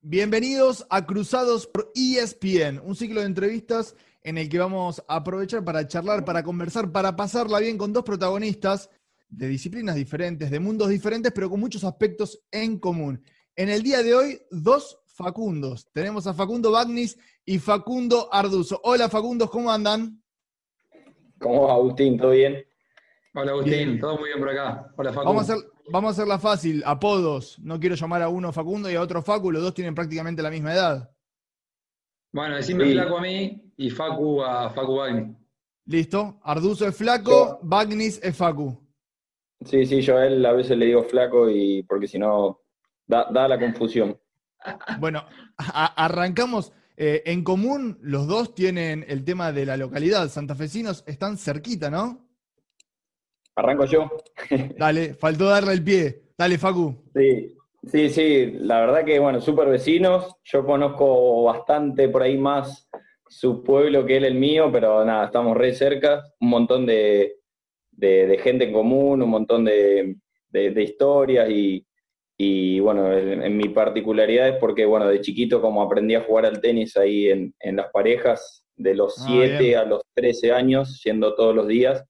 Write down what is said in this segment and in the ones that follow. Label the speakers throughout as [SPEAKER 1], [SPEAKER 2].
[SPEAKER 1] Bienvenidos a Cruzados por ESPN, un ciclo de entrevistas en el que vamos a aprovechar para charlar, para conversar, para pasarla bien con dos protagonistas de disciplinas diferentes, de mundos diferentes, pero con muchos aspectos en común. En el día de hoy, dos Facundos. Tenemos a Facundo Bagnis y Facundo Arduzo. Hola Facundos, ¿cómo andan?
[SPEAKER 2] ¿Cómo va, Agustín? ¿Todo bien?
[SPEAKER 3] Hola Agustín, todo muy bien por acá. Hola Facundo.
[SPEAKER 1] Vamos a, hacer, vamos a hacerla fácil, apodos. No quiero llamar a uno Facundo y a otro Facu, los dos tienen prácticamente la misma edad.
[SPEAKER 3] Bueno, decime
[SPEAKER 2] Sí.
[SPEAKER 3] flaco a mí y Facu a Facu Bagni.
[SPEAKER 1] Listo, Arduzo es flaco, Bagnis es Facu.
[SPEAKER 2] Sí, sí, yo a él a veces le digo flaco y porque si no da, da la confusión.
[SPEAKER 1] Bueno, arrancamos. Eh, en común, los dos tienen el tema de la localidad. Santafesinos están cerquita, ¿no?
[SPEAKER 2] Arranco yo.
[SPEAKER 1] Dale, faltó darle el pie. Dale, Facu.
[SPEAKER 2] Sí, sí, sí, la verdad que bueno, súper vecinos. Yo conozco bastante por ahí más su pueblo que él el mío, pero nada, estamos re cerca. Un montón de, de- de gente en común, un montón de, de- de historias y, y, bueno, en, en mi particularidad es porque bueno, de chiquito como aprendí a jugar al tenis ahí en, en las parejas, de los
[SPEAKER 1] Ah,
[SPEAKER 2] 7
[SPEAKER 1] bien.
[SPEAKER 2] a los 13 años, yendo todos los días.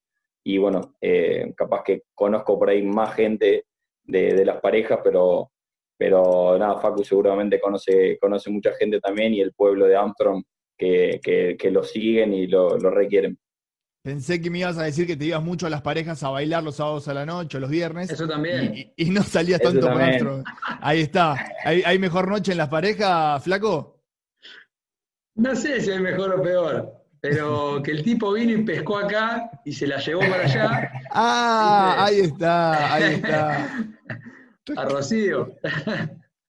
[SPEAKER 2] Y bueno, eh, capaz que conozco por ahí más gente de, de las parejas, pero, pero nada, Facu seguramente conoce, conoce mucha gente también y el pueblo de Armstrong que, que, que lo siguen y lo, lo requieren.
[SPEAKER 1] Pensé que me ibas a decir que te ibas mucho a las parejas a bailar los sábados a la noche o los viernes.
[SPEAKER 3] Eso también.
[SPEAKER 1] Y, y no salías
[SPEAKER 2] Eso
[SPEAKER 1] tanto. Ahí está. ¿Hay, hay mejor noche en las parejas, flaco?
[SPEAKER 3] No sé si es mejor o peor, pero que el tipo vino y pescó acá y se la llevó para allá
[SPEAKER 1] Ah, ahí está, ahí está.
[SPEAKER 3] a Rocío.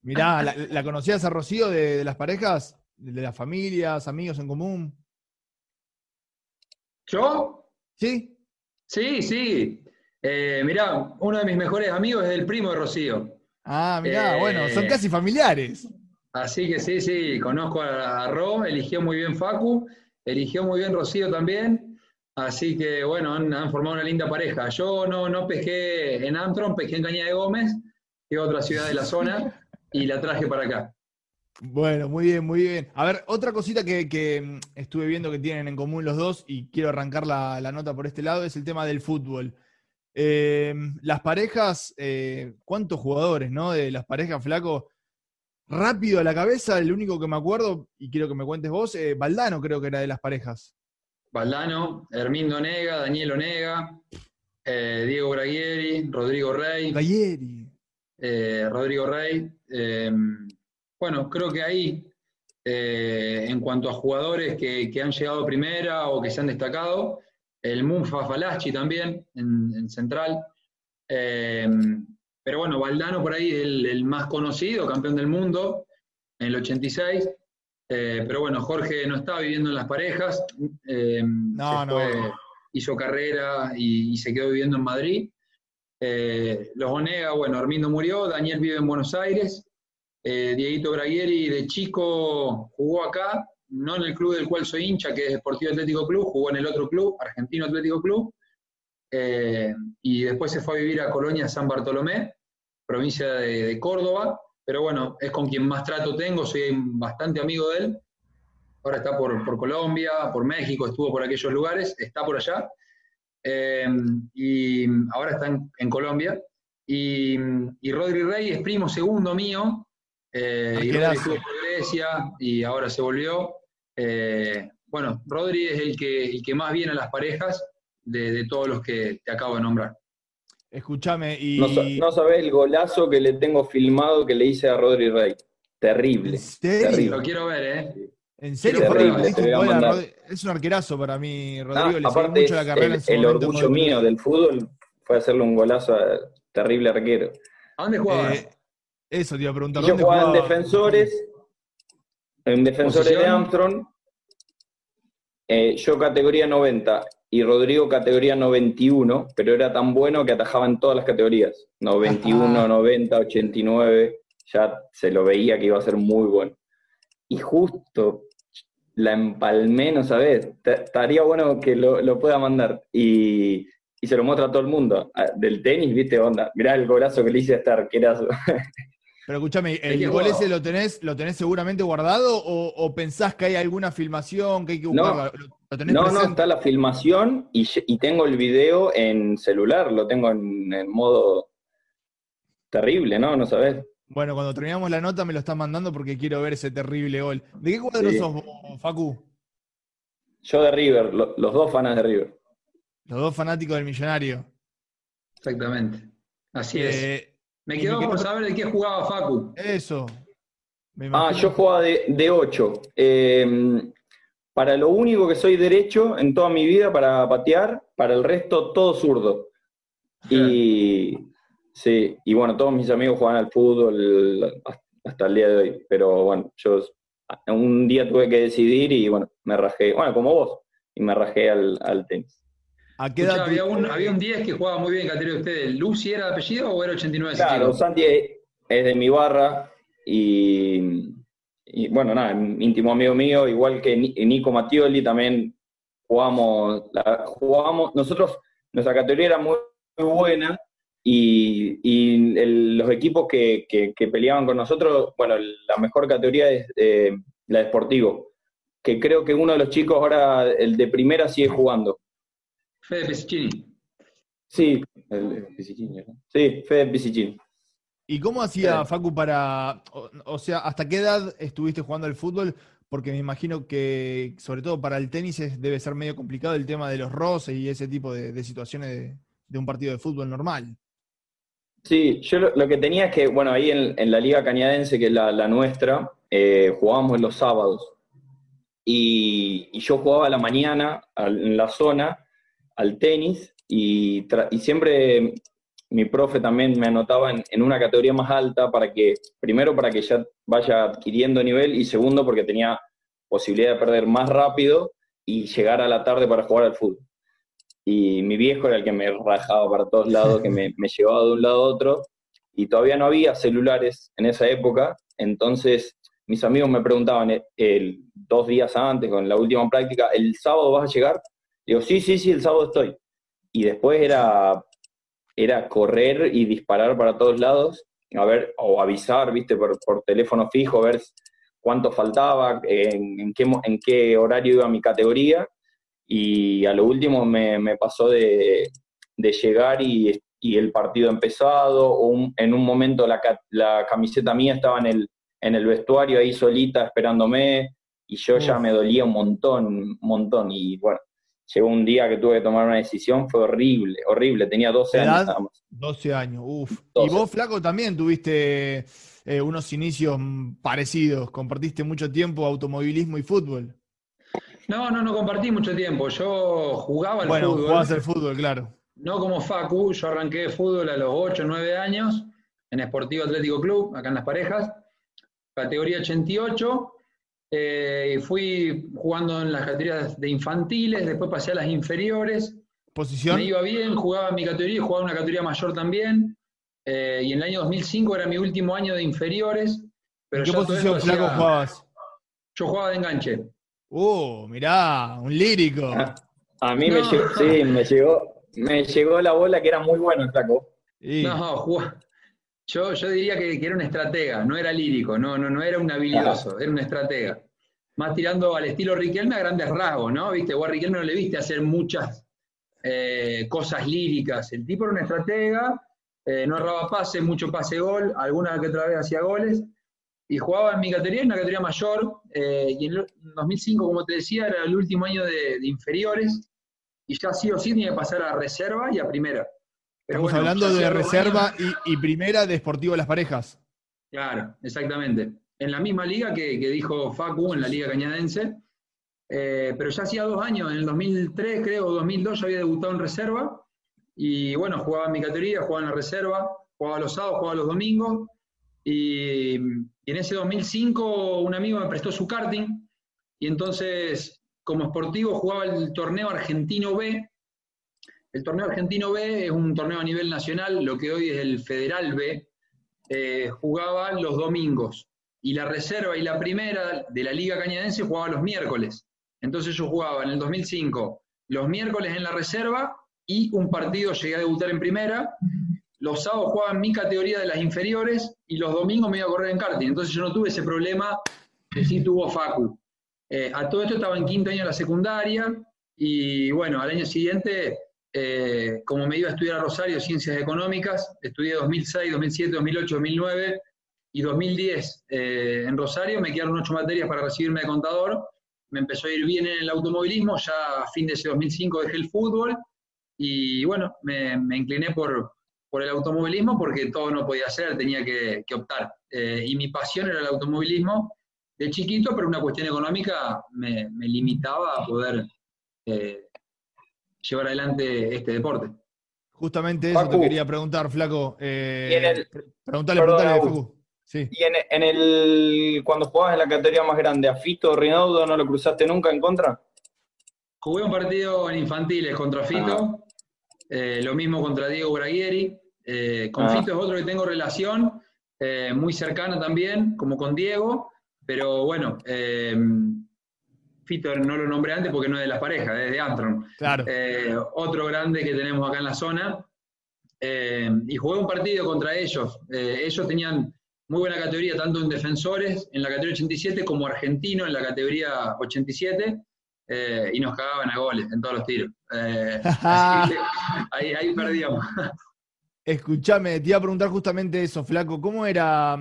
[SPEAKER 1] Mirá, ¿la, la conocías a Rocío de, de las parejas? ¿De, de las familias, amigos en común?
[SPEAKER 3] ¿Yo?
[SPEAKER 1] ¿Sí?
[SPEAKER 3] Sí, sí. Eh, mirá, uno de mis mejores amigos es el primo de Rocío.
[SPEAKER 1] Ah, mirá,
[SPEAKER 3] Eh,
[SPEAKER 1] bueno, son casi familiares.
[SPEAKER 3] Así que sí, sí, conozco a, a Ro, eligió muy bien Facu, eligió muy bien Rocío también. Así que bueno, han, han formado una linda pareja. Yo no, no pesqué en Armstrong, pesqué en Cañada de Gómez, que es otra ciudad de la zona, y la traje para acá.
[SPEAKER 1] Bueno, muy bien, muy bien. A ver, otra cosita que, que, mm, estuve viendo que tienen en común los dos y quiero arrancar la, la nota por este lado es el tema del fútbol. Eh, las parejas, eh, ¿cuántos jugadores, no? De las parejas, flaco. Rápido a la cabeza, el único que me acuerdo, y quiero que me cuentes vos, eh, Valdano creo que era de las parejas.
[SPEAKER 3] Valdano, Hermindo Onega, Daniel Onega, eh, Diego Braguieri, Rodrigo Rey. Eh, Rodrigo Rey. Bueno, creo que ahí, eh, en cuanto a jugadores que, que han llegado primera o que se han destacado, el Munfa Falaschi también en, en Central. Eh, pero bueno, Valdano por ahí es el, el más conocido, campeón del mundo en el 86. Eh, pero bueno, Jorge no estaba viviendo en las parejas. eh,
[SPEAKER 1] No, no.
[SPEAKER 3] hizo carrera y, y se quedó viviendo en Madrid. Eh, los Onega, bueno, Armindo murió, Daniel vive en Buenos Aires, eh, Dieguito Braguieri de chico jugó acá, no en el club del cual soy hincha, que es Deportivo Atlético Club, jugó en el otro club, Argentino Atlético Club, eh, y después se fue a vivir a Colonia San Bartolomé, provincia de, Córdoba, pero bueno, es con quien más trato tengo, soy bastante amigo de él. Ahora está por, Colombia, por México, estuvo por aquellos lugares, está por allá. Eh, y ahora está en, en Colombia. Y, y Rodri Rey es primo segundo mío. Eh, y Rodri
[SPEAKER 1] Arquerazo.
[SPEAKER 3] estuvo por Grecia y ahora se volvió. Eh, bueno, Rodri es el que, el que más viene a las parejas de, de todos los que te acabo de nombrar.
[SPEAKER 1] Escúchame, y.
[SPEAKER 2] No, no sabés el golazo que le tengo filmado que le hice a Rodri Rey. Terrible.
[SPEAKER 1] ¿En serio?
[SPEAKER 2] terrible.
[SPEAKER 3] Lo quiero ver, ¿eh?
[SPEAKER 1] ¿En serio?
[SPEAKER 3] Terrible,
[SPEAKER 1] le
[SPEAKER 2] te a
[SPEAKER 1] Es un arquerazo para mí,
[SPEAKER 2] Ah,
[SPEAKER 1] Rodrigo. le seguí
[SPEAKER 2] aparte,
[SPEAKER 1] mucho la carrera
[SPEAKER 2] el,
[SPEAKER 1] en su
[SPEAKER 2] el
[SPEAKER 1] momento.
[SPEAKER 2] orgullo mío del fútbol fue hacerle un golazo a terrible arquero.
[SPEAKER 3] ¿A dónde jugaba?
[SPEAKER 1] Eh, eso te iba a preguntar.
[SPEAKER 2] Y yo
[SPEAKER 1] ¿dónde
[SPEAKER 2] jugaba en defensores, en defensores de. Armstrong, eh, yo categoría 90 y Rodrigo categoría 91, pero era tan bueno que atajaba en todas las categorías. 91,
[SPEAKER 1] Ah.
[SPEAKER 2] 90, 89, ya se lo veía que iba a ser muy bueno. y justo la empalmé, no sabes, estaría bueno que lo, pueda mandar. Y, se lo muestra a todo el mundo. Ah, del tenis, viste, onda, mirá el golazo que le hice a este arquerazo.
[SPEAKER 1] Pero escúchame, ¿el gol ese lo tenés, lo tenés seguramente guardado o, pensás que hay alguna filmación que hay que buscar?
[SPEAKER 2] No, no, está la filmación y, tengo el video en celular, lo tengo en, en modo terrible, ¿no? No sabés.
[SPEAKER 1] Bueno, cuando terminamos la nota me lo estás mandando porque quiero ver ese terrible gol. ¿De qué cuadro sos vos, Facu?
[SPEAKER 2] Yo de River, los dos fanas de River.
[SPEAKER 1] Los dos fanáticos del millonario.
[SPEAKER 3] Exactamente. Así es. Me quedo por saber de qué jugaba Facu.
[SPEAKER 1] Eso.
[SPEAKER 2] ah, yo jugaba de, de 8. Em, para lo único que soy derecho en toda mi vida para patear, para el resto todo zurdo. Y Sí, y bueno, todos mis amigos juegan al fútbol hasta el día de hoy, pero bueno, yo un día tuve que decidir y bueno, me rajé, bueno, como vos, y me rajé al, tenis.
[SPEAKER 3] ¿A qué edad había, un, había un 10 que jugaba muy bien, categoría de ustedes. ¿Lucy era de apellido o era 89?
[SPEAKER 2] Claro, Santi es de mi barra y, bueno, nada, íntimo amigo mío, igual que Nico Mattioli, también jugamos, jugamos, nosotros, nuestra categoría era muy buena, y, los equipos que, peleaban con nosotros, bueno, la mejor categoría es eh, la de Sportivo, que creo que uno de los chicos ahora, el de primera, sigue jugando.
[SPEAKER 3] Fede Piscini.
[SPEAKER 2] Sí, el Piscini, Sí, Fede Piscini.
[SPEAKER 1] ¿Y cómo hacía Facu para, o, sea, hasta qué edad estuviste jugando al fútbol? Porque me imagino que, sobre todo para el tenis, debe ser medio complicado el tema de los roces y ese tipo de, situaciones de un partido de fútbol normal.
[SPEAKER 2] Sí, yo lo, que tenía es que, bueno, ahí en, la liga cañadense, que es la, nuestra, eh, jugábamos los sábados. Y, yo jugaba a la mañana en la zona al tenis y, siempre mi profe también me anotaba en, una categoría más alta para que, primero para que ya vaya adquiriendo nivel y segundo porque tenía posibilidad de perder más rápido y llegar a la tarde para jugar al fútbol y mi viejo era el que me rajaba para todos lados, que me, llevaba de un lado a otro, y todavía no había celulares en esa época, entonces mis amigos me preguntaban eh, el, dos días antes, con la última práctica, ¿el sábado vas a llegar? Digo, sí, sí, sí, el sábado estoy. Y después era, era correr y disparar para todos lados, a ver, o avisar, viste, por, por teléfono fijo, a ver cuánto faltaba, en, qué, en qué horario iba mi categoría, y a lo último me, pasó de, llegar y, el partido empezado, o en un momento la, camiseta mía estaba en el, en el vestuario ahí solita esperándome, y yo ya me dolía un montón, un montón, y bueno, llegó un día que tuve que tomar una decisión, fue horrible, horrible, tenía 12 años nada más.
[SPEAKER 1] 12 años, uff. Y vos, Flaco, también tuviste eh, unos inicios parecidos, compartiste mucho tiempo automovilismo y fútbol.
[SPEAKER 3] No, no, no compartí mucho tiempo. Yo jugaba al
[SPEAKER 1] fútbol.
[SPEAKER 3] Bueno,
[SPEAKER 1] jugabas al fútbol, claro.
[SPEAKER 3] No como Facu, yo arranqué de fútbol a los 8, 9 años en Esportivo Atlético Club, acá en Las Parejas, categoría 88. Eh, y fui jugando en las categorías de infantiles, después pasé a las inferiores.
[SPEAKER 1] ¿Posición?
[SPEAKER 3] Me iba bien, jugaba en mi categoría, jugaba en una categoría mayor también. Eh, y en el año 2005 era mi último año de inferiores.
[SPEAKER 1] Pero ¿En qué posición, Flaco, jugabas?
[SPEAKER 3] Yo jugaba de enganche.
[SPEAKER 1] Uh, mirá, un lírico.
[SPEAKER 2] A, mí me llegó, sí, me llegó, me llegó la bola que era muy bueno el taco.
[SPEAKER 3] No, yo, yo diría que, era un estratega, no era lírico, no, no, no era un habilidoso, era un estratega. Más tirando al estilo Riquelme a grandes rasgos, ¿no? Viste, vos a Riquelme no le viste hacer muchas eh, cosas líricas. El tipo era un estratega, eh, no erraba pases, mucho pase gol, alguna que otra vez hacía goles y jugaba en mi categoría, en una categoría mayor, eh, y en 2005, como te decía, era el último año de, inferiores, y ya sí o sí tenía que pasar a reserva y a primera.
[SPEAKER 1] Estamos hablando de reserva y, primera de Sportivo Las Parejas.
[SPEAKER 3] Claro, exactamente. En la misma liga que, dijo Facu, en la Liga Cañadense, eh, pero ya hacía dos años, en el 2003 creo, o 2002 ya había debutado en reserva, y bueno, jugaba en mi categoría, jugaba en la reserva, jugaba los sábados, jugaba los domingos, y, en ese 2005 un amigo me prestó su karting y entonces como esportivo jugaba el torneo argentino B. El torneo argentino B es un torneo a nivel nacional, lo que hoy es el Federal B. Eh, jugaba los domingos. y la reserva y la primera de la Liga Cañadense jugaban los miércoles. Entonces yo jugaba en el 2005 los miércoles en la reserva y un partido llegué a debutar en primera. Los sábados jugaba mi categoría de las inferiores y los domingos me iba a correr en karting. Entonces yo no tuve ese problema que sí tuvo Facu. Eh, a todo esto estaba en quinto año de la secundaria y bueno, al año siguiente, eh, como me iba a estudiar a Rosario Ciencias Económicas, estudié 2006, 2007, 2008, 2009 y 2010 eh, en Rosario, me quedaron ocho materias para recibirme de contador, me empezó a ir bien en el automovilismo, ya a fin de ese 2005 dejé el fútbol y bueno, me, incliné por, el automovilismo porque todo no podía ser, tenía que, optar. y mi pasión era el automovilismo de chiquito, pero una cuestión económica me, limitaba a poder eh, llevar adelante este deporte.
[SPEAKER 1] Justamente eso te quería preguntar, Flaco. Eh, preguntale, preguntale,
[SPEAKER 2] Sí. ¿Y en, el cuando jugabas en la categoría más grande, a Fito Rinaudo no lo cruzaste nunca en contra?
[SPEAKER 3] Jugué un partido en infantiles contra Fito, ah. eh, lo mismo contra Diego Braguieri. con ah. Fito es otro que tengo relación muy cercana también, como con Diego. Pero bueno, eh, Fito no lo nombré antes porque no es de las parejas, es de Antron.
[SPEAKER 1] Claro.
[SPEAKER 3] Eh, otro grande que tenemos acá en la zona. Eh, y jugué un partido contra ellos. ellos tenían muy buena categoría, tanto en defensores, en la categoría 87, como argentino en la categoría 87. y nos cagaban a goles en todos los tiros. ahí, ahí perdíamos.
[SPEAKER 1] Escúchame, te iba a preguntar justamente eso, Flaco. ¿Cómo era?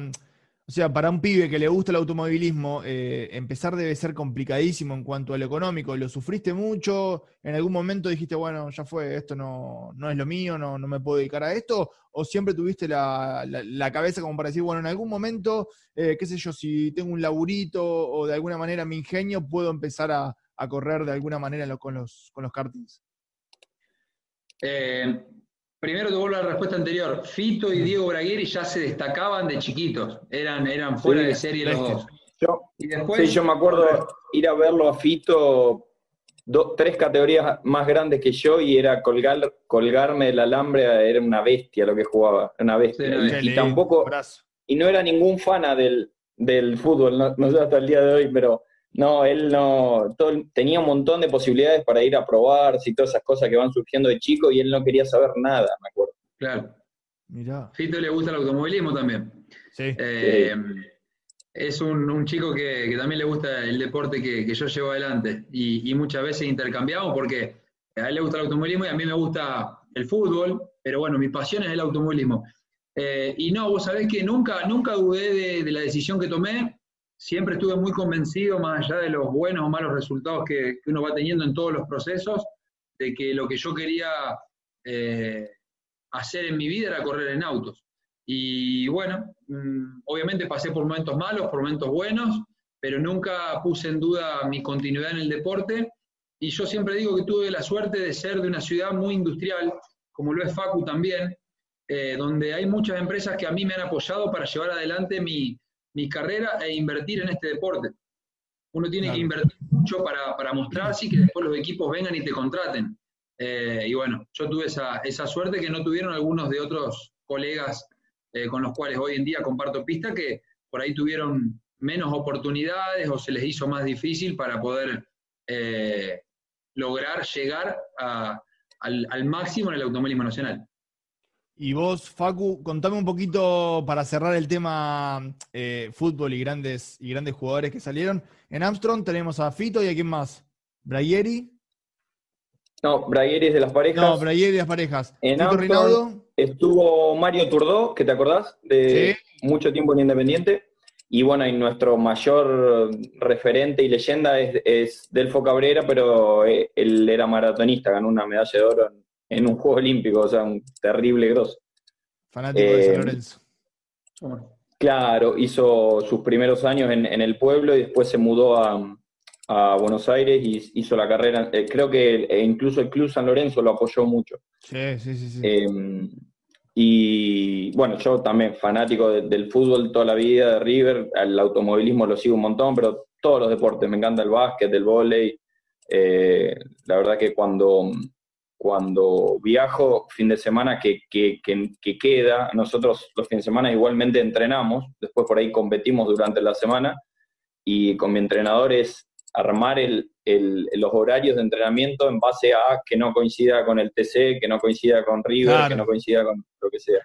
[SPEAKER 1] O sea, para un pibe que le gusta el automovilismo, eh, empezar debe ser complicadísimo en cuanto a lo económico. ¿Lo sufriste mucho? ¿En algún momento dijiste, bueno, ya fue, esto no, no es lo mío, no, no me puedo dedicar a esto? ¿O siempre tuviste la, cabeza como para decir, bueno, en algún momento, eh, qué sé yo, si tengo un laburito o de alguna manera mi ingenio, puedo empezar a, correr de alguna manera con, los, con los kartings?
[SPEAKER 3] Eh, Primero te vuelvo a la respuesta anterior. Fito y Diego Braguieri ya se destacaban de chiquitos. Eran, eran fuera de serie los dos.
[SPEAKER 2] Yo, sí, yo me acuerdo ir a verlo a Fito tres categorías más grandes que yo y era colgar, colgarme del alambre, era una bestia lo que jugaba, una bestia. y, tampoco, y no era ningún fana del, fútbol, no, no sé hasta el día de hoy, pero no, él no, tenía un montón de posibilidades para ir a probar, y todas esas cosas que van surgiendo de chico y él no quería saber nada, me acuerdo.
[SPEAKER 3] Claro. Mirá. Fito le gusta el automovilismo también. Sí. Eh, es un, chico que, también le gusta el deporte que, yo llevo adelante y, muchas veces intercambiamos porque a él le gusta el automovilismo y a mí me gusta el fútbol, pero bueno, mi pasión es el automovilismo. Eh, y no, vos sabés que nunca, nunca dudé de la decisión que tomé, siempre estuve muy convencido, más allá de los buenos o malos resultados que, uno va teniendo en todos los procesos, de que lo que yo quería eh, hacer en mi vida era correr en autos. Y bueno, mm, obviamente pasé por momentos malos, por momentos buenos, pero nunca puse en duda mi continuidad en el deporte. Y yo siempre digo que tuve la suerte de ser de una ciudad muy industrial, como lo es Facu también, eh, donde hay muchas empresas que a mí me han apoyado para llevar adelante mi, mi carrera e invertir en este deporte. Uno tiene que invertir mucho para, para mostrarse y que después los equipos vengan y te contraten. Eh, y bueno, yo tuve esa, esa, suerte que no tuvieron algunos de otros colegas eh, con los cuales hoy en día comparto pista que por ahí tuvieron menos oportunidades o se les hizo más difícil para poder eh, lograr llegar al, al máximo en el automovilismo nacional.
[SPEAKER 1] Y vos, Facu, contame un poquito para cerrar el tema eh, fútbol y grandes, y grandes jugadores que salieron. En Armstrong tenemos a Fito y a quién más? ¿Brayeri?
[SPEAKER 2] No, Brayeri es de las parejas.
[SPEAKER 1] No, Brayeri de las parejas.
[SPEAKER 2] En Armstrong estuvo Mario Turdó, que te acordás, de mucho tiempo en Independiente. Y bueno, y nuestro mayor referente y leyenda es, es Delfo Cabrera, pero eh, él era maratonista, ganó una medalla de oro en en un juego olímpico, o sea, un terrible grosso.
[SPEAKER 1] Fanático de San eh, Lorenzo.
[SPEAKER 2] Claro, hizo sus primeros años en, el pueblo y después se mudó a, Buenos Aires y hizo la carrera. Eh, creo que eh, incluso el Club San Lorenzo lo apoyó mucho.
[SPEAKER 1] Sí, sí, sí.
[SPEAKER 2] Em, y bueno, yo también fanático del fútbol toda la vida, de River, el automovilismo lo sigo un montón, pero todos los deportes, me encanta el básquet, el vóley. la verdad que cuando cuando viajo, fin de semana que, que, que, queda, nosotros los fines de semana igualmente entrenamos, después por ahí competimos durante la semana, y con mi entrenador es armar el, los horarios de entrenamiento en base a que no coincida con el TC, que no coincida con River, que no coincida con lo que sea.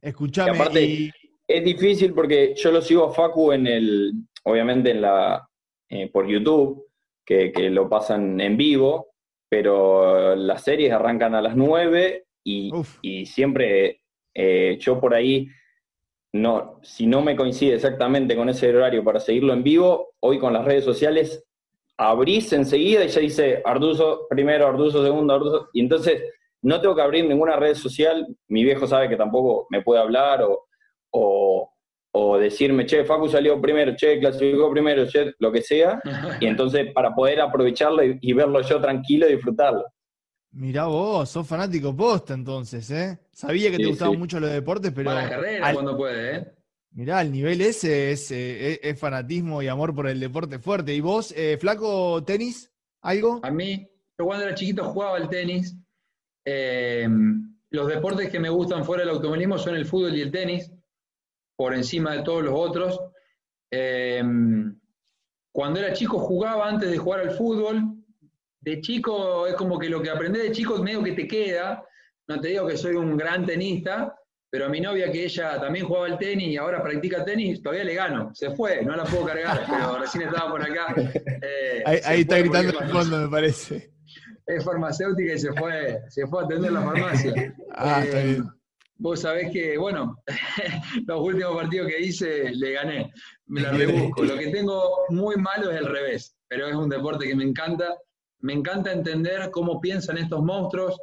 [SPEAKER 1] Escuchame.
[SPEAKER 2] aparte, es difícil porque yo lo sigo a Facu en el, obviamente en la, eh, por YouTube, que, lo pasan en vivo, pero las series arrancan a las 9 y, siempre eh, yo por ahí, no, si no me coincide exactamente con ese horario para seguirlo en vivo, hoy con las redes sociales abrís enseguida y ya dice Arduzo primero, Arduzo segundo, Arduzo, y entonces no tengo que abrir ninguna red social, mi viejo sabe que tampoco me puede hablar o, o, o decirme, che, Facu salió primero, che, clasificó primero, che, lo que sea, y entonces para poder aprovecharlo y, verlo yo tranquilo y disfrutarlo.
[SPEAKER 1] Mirá vos, sos fanático posta entonces, ¿eh? Sabía que te gustaban mucho los deportes, pero...
[SPEAKER 3] Para la carrera cuando puede, ¿eh?
[SPEAKER 1] Mirá, el nivel ese eh, es, fanatismo y amor por el deporte fuerte. ¿Y vos, eh, flaco, tenis? ¿Algo?
[SPEAKER 3] A mí, yo cuando era chiquito jugaba al tenis. Eh, los deportes que me gustan fuera del automovilismo son el fútbol y el tenis por encima de todos los otros. Em, cuando era chico jugaba antes de jugar al fútbol. De chico es como que lo que aprendí de chico es medio que te queda. No te digo que soy un gran tenista, pero a mi novia que ella también jugaba al tenis y ahora practica tenis, todavía le gano. Se fue, no la puedo cargar, pero recién estaba por acá.
[SPEAKER 1] Eh, ahí, está gritando en el fondo, me parece.
[SPEAKER 3] Es farmacéutica y se fue, se fue a atender la farmacia.
[SPEAKER 1] Ah, está bien.
[SPEAKER 3] Vos sabés que, bueno, los últimos partidos que hice le gané, me la rebusco. Lo que tengo muy malo es el revés, pero es un deporte que me encanta. Me encanta entender cómo piensan estos monstruos,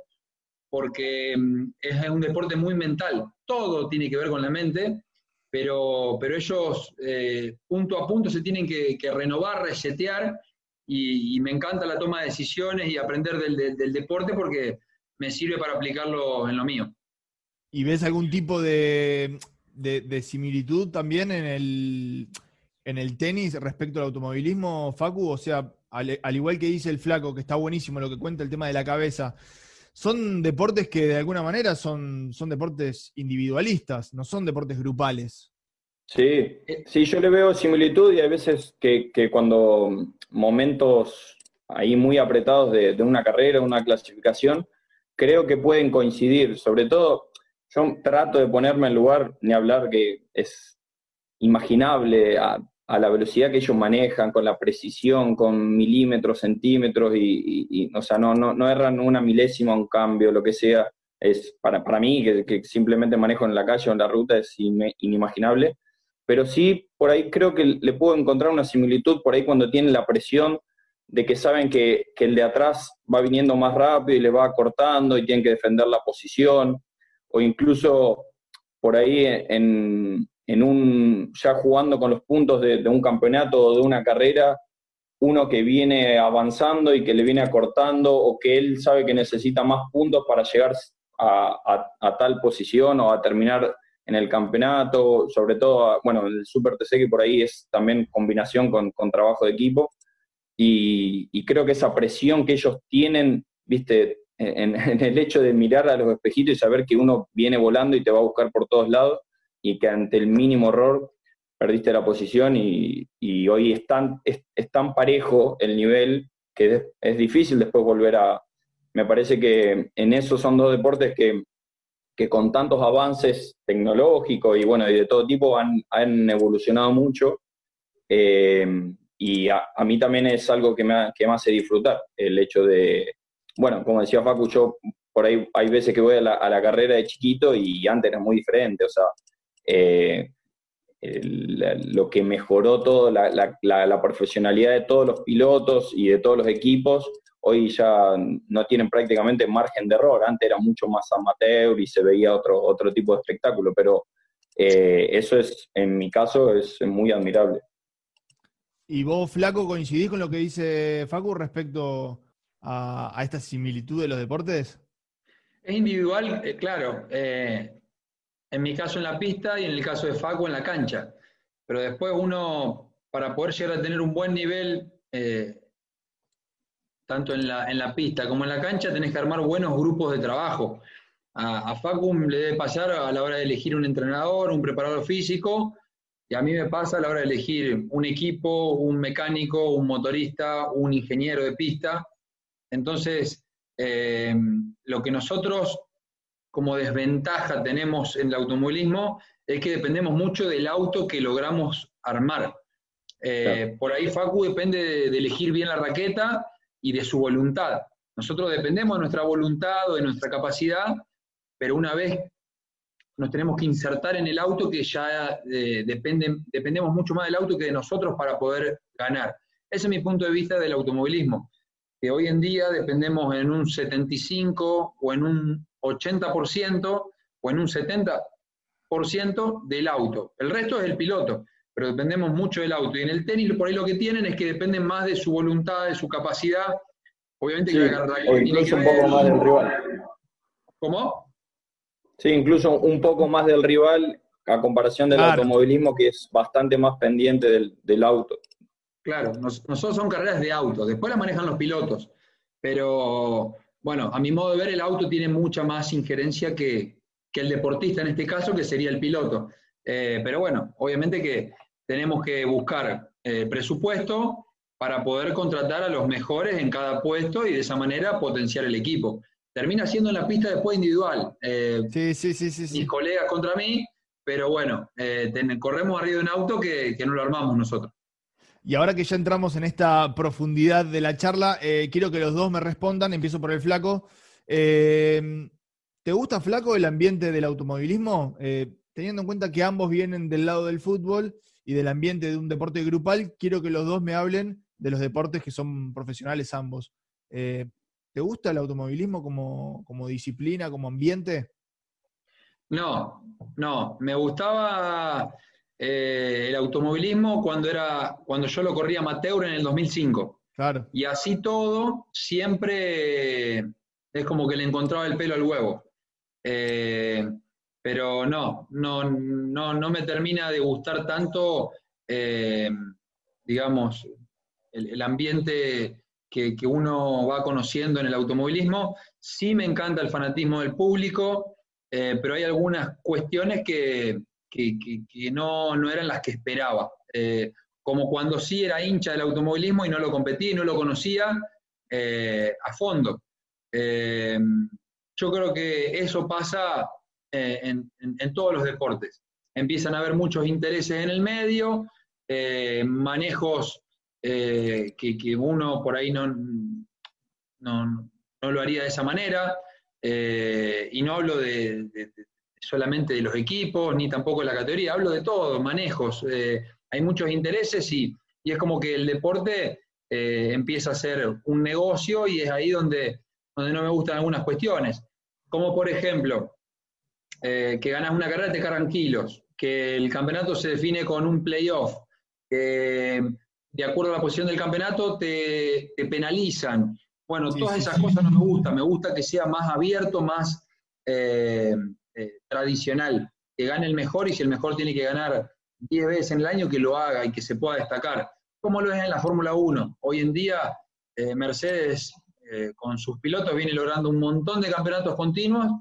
[SPEAKER 3] porque mm, es un deporte muy mental. Todo tiene que ver con la mente, pero, pero ellos eh, punto a punto se tienen que, renovar, resetear, y, me encanta la toma de decisiones y aprender del deporte porque me sirve para aplicarlo en lo mío.
[SPEAKER 1] ¿Y ves algún tipo de, similitud también en el, en el tenis respecto al automovilismo, Facu? O sea, al, igual que dice el flaco, que está buenísimo lo que cuenta el tema de la cabeza, son deportes que de alguna manera son, son deportes individualistas, no son deportes grupales.
[SPEAKER 2] Sí, sí, yo le veo similitud y hay veces que, cuando momentos ahí muy apretados de, de, una carrera, una clasificación, creo que pueden coincidir, sobre todo yo trato de ponerme en lugar, ni hablar que es imaginable a, la velocidad que ellos manejan, con la precisión, con milímetros, centímetros, y, o sea, no, no, no, erran una milésima, un cambio, lo que sea. Es para, para mí, que, simplemente manejo en la calle o en la ruta, es inimaginable. Pero sí, por ahí creo que le puedo encontrar una similitud por ahí cuando tienen la presión de que saben que, que el de atrás va viniendo más rápido y le va cortando y tienen que defender la posición o incluso por ahí en, un, ya jugando con los puntos de, un campeonato o de una carrera, uno que viene avanzando y que le viene acortando o que él sabe que necesita más puntos para llegar a, tal posición o a terminar en el campeonato, sobre todo, bueno, el Super TC que por ahí es también combinación con, trabajo de equipo. Y, y, creo que esa presión que ellos tienen, viste, en, el hecho de mirar a los espejitos y saber que uno viene volando y te va a buscar por todos lados y que ante el mínimo error perdiste la posición y, hoy es tan, es, tan, parejo el nivel que es, difícil después volver a... Me parece que en esos son dos deportes que, que con tantos avances tecnológicos y bueno, y de todo tipo han, han evolucionado mucho. Eh, y a, a, mí también es algo que me, que me hace disfrutar, el hecho de, bueno, como decía Facu, yo por ahí hay veces que voy a la, carrera de chiquito y antes era muy diferente, o sea, eh, lo que mejoró todo, la, profesionalidad de todos los pilotos y de todos los equipos, hoy ya no tienen prácticamente margen de error, antes era mucho más amateur y se veía otro, otro tipo de espectáculo, pero eh, eso es, en mi caso, es muy admirable.
[SPEAKER 1] ¿Y vos, Flaco, coincidís con lo que dice Facu respecto a, esta similitud de los deportes?
[SPEAKER 3] Es individual, eh, claro. Eh, en mi caso en la pista y en el caso de Facu en la cancha. Pero después uno, para poder llegar a tener un buen nivel, eh, tanto en la, en la pista como en la cancha, tenés que armar buenos grupos de trabajo. A, Facum le debe pasar a la hora de elegir un entrenador, un preparador físico, y a mí me pasa a la hora de elegir un equipo, un mecánico, un motorista, un ingeniero de pista. Entonces, eh, lo que nosotros como desventaja tenemos en el automovilismo es que dependemos mucho del auto que logramos armar. Eh, por ahí Facu depende de, elegir bien la raqueta y de su voluntad. Nosotros dependemos de nuestra voluntad o de nuestra capacidad, pero una vez nos tenemos que insertar en el auto que ya eh, dependemos mucho más del auto que de nosotros para poder ganar. Ese es mi punto de vista del automovilismo, que hoy en día dependemos en un 75 o en un 80% o en un 70% del auto. El resto es el piloto, pero dependemos mucho del auto. Y en el tenis por ahí lo que tienen es que dependen más de su voluntad, de su capacidad. Obviamente que
[SPEAKER 2] o incluso un poco más del rival.
[SPEAKER 3] ¿Cómo?
[SPEAKER 2] Sí, incluso un poco más del rival a comparación del automovilismo que es bastante más pendiente del, auto.
[SPEAKER 3] Claro, nosotros son carreras de auto, después la manejan los pilotos, pero bueno, a mi modo de ver el auto tiene mucha más injerencia que, el deportista en este caso, que sería el piloto. Eh, pero bueno, obviamente que tenemos que buscar eh, presupuesto para poder contratar a los mejores en cada puesto y de esa manera potenciar el equipo termina siendo en la pista después individual.
[SPEAKER 1] Eh, sí, sí, sí, sí,
[SPEAKER 3] Mis colegas contra mí, pero bueno, corremos arriba de un auto que, no lo armamos nosotros.
[SPEAKER 1] Y ahora que ya entramos en esta profundidad de la charla, eh, quiero que los dos me respondan. Empiezo por el flaco. ¿Te gusta, flaco, el ambiente del automovilismo? teniendo en cuenta que ambos vienen del lado del fútbol y del ambiente de un deporte grupal, quiero que los dos me hablen de los deportes que son profesionales ambos. ¿Te gusta el automovilismo como, disciplina, como ambiente?
[SPEAKER 3] No, no. Me gustaba eh, el automovilismo cuando, era, cuando yo lo corría amateur en el 2005.
[SPEAKER 1] Claro.
[SPEAKER 3] Y así todo, siempre es como que le encontraba el pelo al huevo. Eh, pero no, no, no, no me termina de gustar tanto, eh, digamos, el, ambiente que, uno va conociendo en el automovilismo. Sí me encanta el fanatismo del público, eh, pero hay algunas cuestiones que, no, eran las que esperaba. Eh, como cuando sí era hincha del automovilismo y no lo competía y no lo conocía eh, a fondo. yo creo que eso pasa en, todos los deportes. Empiezan a haber muchos intereses en el medio, manejos eh, que, uno por ahí no, no, lo haría de esa manera. Eh, y no hablo de, solamente de los equipos, ni tampoco de la categoría, hablo de todo, manejos. Eh, hay muchos intereses y, es como que el deporte empieza a ser un negocio y es ahí donde, donde no me gustan algunas cuestiones. Como por ejemplo, que ganas una carrera te cargan kilos, que el campeonato se define con un playoff, que de acuerdo a la posición del campeonato, te, penalizan. Bueno, todas esas cosas no me gustan, me gusta que sea más abierto, más eh, eh, tradicional, que gane el mejor y si el mejor tiene que ganar 10 veces en el año, que lo haga y que se pueda destacar. Como lo es en la Fórmula 1. Hoy en día, eh, Mercedes con sus pilotos viene logrando un montón de campeonatos continuos,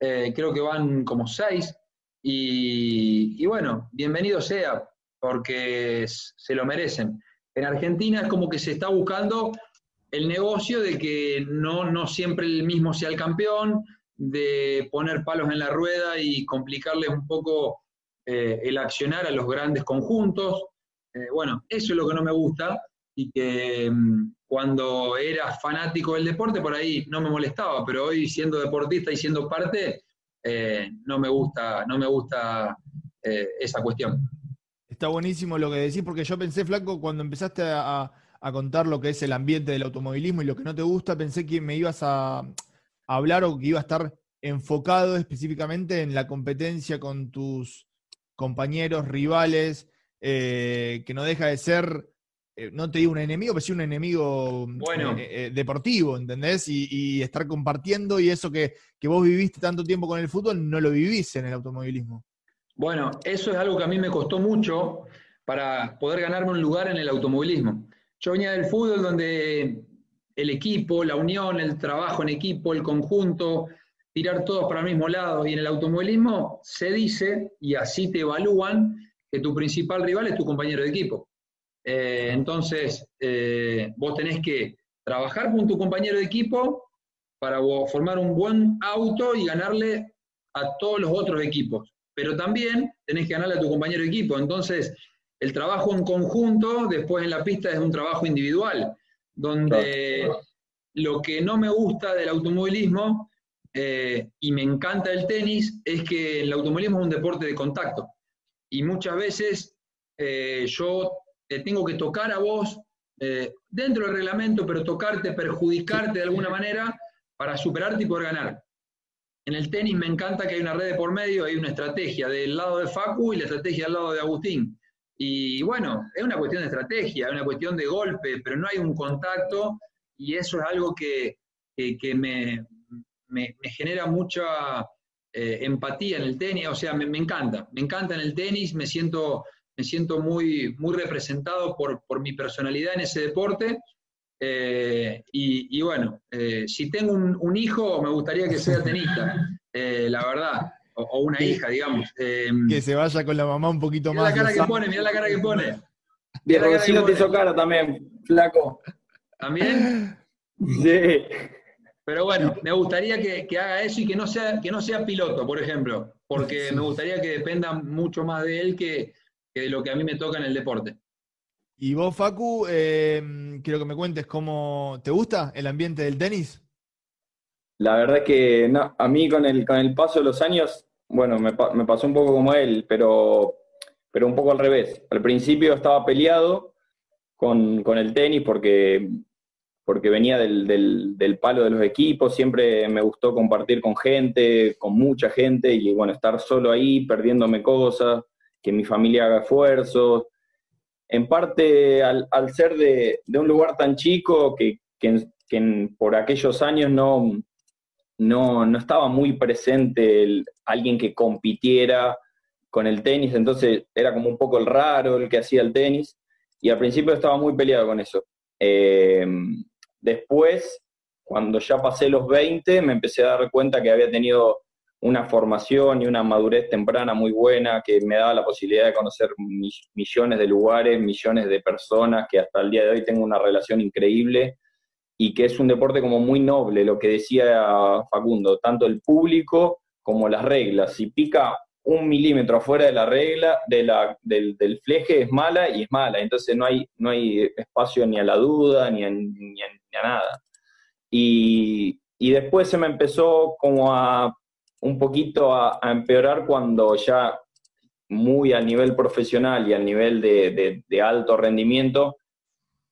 [SPEAKER 3] creo que van como 6, y, y bueno, bienvenido sea, porque se lo merecen. En Argentina es como que se está buscando el negocio de que no, no siempre el mismo sea el campeón, de poner palos en la rueda y complicarles un poco eh, el accionar a los grandes conjuntos. Eh, bueno, eso es lo que no me gusta y que mm, cuando era fanático del deporte por ahí no me molestaba, pero hoy siendo deportista y siendo parte, eh, no me gusta, no me gusta esa cuestión.
[SPEAKER 1] Está buenísimo lo que decís, porque yo pensé, Flaco, cuando empezaste a, contar lo que es el ambiente del automovilismo y lo que no te gusta, pensé que me ibas a, hablar o que iba a estar enfocado específicamente en la competencia con tus compañeros, rivales, eh, que no deja de ser, eh, no te digo un enemigo, pero sí un enemigo
[SPEAKER 3] bueno.
[SPEAKER 1] Eh, deportivo, ¿entendés? Y, estar compartiendo y eso que, que vos viviste tanto tiempo con el fútbol, no lo vivís en el automovilismo.
[SPEAKER 3] Bueno, eso es algo que a mí me costó mucho para poder ganarme un lugar en el automovilismo. Yo venía del fútbol donde el equipo, la unión, el trabajo en equipo, el conjunto, tirar todos para el mismo lado. Y en el automovilismo se dice, y así te evalúan, que tu principal rival es tu compañero de equipo. Eh, entonces, eh, vos tenés que trabajar con tu compañero de equipo para formar un buen auto y ganarle a todos los otros equipos. Pero también tenés que ganarle a tu compañero de equipo. Entonces, el trabajo en conjunto, después en la pista, es un trabajo individual donde lo que no me gusta del automovilismo eh, y me encanta el tenis es que el automovilismo es un deporte de contacto. Y muchas veces eh, yo te tengo que tocar a vos eh, dentro del reglamento, pero tocarte, perjudicarte de alguna manera para superarte y poder ganar. En el tenis me encanta que hay una red de por medio, hay una estrategia del lado de Facu y la estrategia del lado de Agustín. Y bueno, es una cuestión de estrategia, es una cuestión de golpe, pero no hay un contacto y eso es algo que, me, genera mucha eh, empatía en el tenis, o sea, me, encanta, me encanta en el tenis, me siento, me siento muy, muy representado por, mi personalidad en ese deporte. Eh, y, bueno, eh, si tengo un, hijo, me gustaría que sea tenista, la verdad o, una hija, digamos.
[SPEAKER 1] Em, que se vaya con la mamá un poquito más.
[SPEAKER 3] Mira la cara que pone, mira la cara que pone.
[SPEAKER 2] Bien, si no te hizo cara también, flaco.
[SPEAKER 3] ¿También?
[SPEAKER 2] Sí.
[SPEAKER 3] Pero bueno, me gustaría que, haga eso y que no, sea, que no sea piloto, por ejemplo, porque me gustaría que dependa mucho más de él que, de lo que a mí me toca en el deporte.
[SPEAKER 1] Y vos, Facu, em, quiero que me cuentes cómo te gusta el ambiente del tenis.
[SPEAKER 2] La verdad es que a mí con el, con el paso de los años bueno, me, pasó un poco como él, pero, pero un poco al revés. Al principio estaba peleado con, el tenis porque, porque venía del, palo de los equipos, siempre me gustó compartir con gente, con mucha gente, y bueno, estar solo ahí, perdiéndome cosas, que mi familia haga esfuerzos. En parte, al, ser de, un lugar tan chico que, que por aquellos años no, no, no estaba muy presente alguien que compitiera con el tenis, entonces era como un poco el raro el que hacía el tenis, y al principio estaba muy peleado con eso. Eh, después, cuando ya pasé los 20, me empecé a dar cuenta que había tenido una formación y una madurez temprana muy buena que me daba la posibilidad de conocer millones de lugares, millones de personas, que hasta el día de hoy tengo una relación increíble y que es un deporte como muy noble, lo que decía Facundo, tanto el público como las reglas. Si pica un milímetro afuera de la regla, de la, del, fleje, es mala y es mala. Entonces no hay, no hay espacio ni a la duda, ni a, ni nada. Y, y, después se me empezó como a un poquito a, empeorar cuando ya muy a nivel profesional y a nivel de, de alto rendimiento,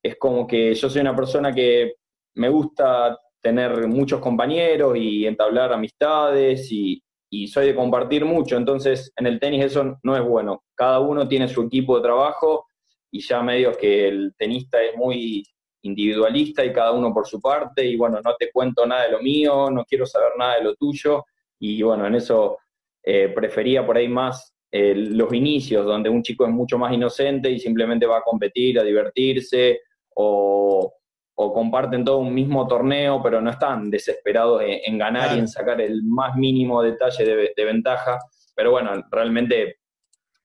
[SPEAKER 2] es como que yo soy una persona que me gusta tener muchos compañeros y entablar amistades y, soy de compartir mucho, entonces en el tenis eso no es bueno. Cada uno tiene su equipo de trabajo y ya medio que el tenista es muy individualista y cada uno por su parte y bueno, no te cuento nada de lo mío, no quiero saber nada de lo tuyo y bueno, en eso eh, prefería por ahí más eh, los inicios, donde un chico es mucho más inocente y simplemente va a competir, a divertirse o, o comparten todo un mismo torneo, pero no están desesperados en, ganar y en sacar el más mínimo detalle de, ventaja. Pero bueno, realmente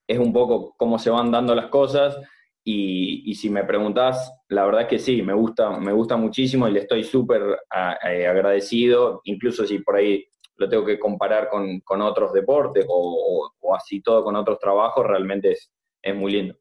[SPEAKER 2] es un poco cómo se van dando las cosas. Y, si me preguntás, la verdad es que sí, me gusta, me gusta muchísimo y le estoy súper agradecido, incluso si por ahí lo tengo que comparar con, otros deportes o, así todo con otros trabajos, realmente es, es muy lindo.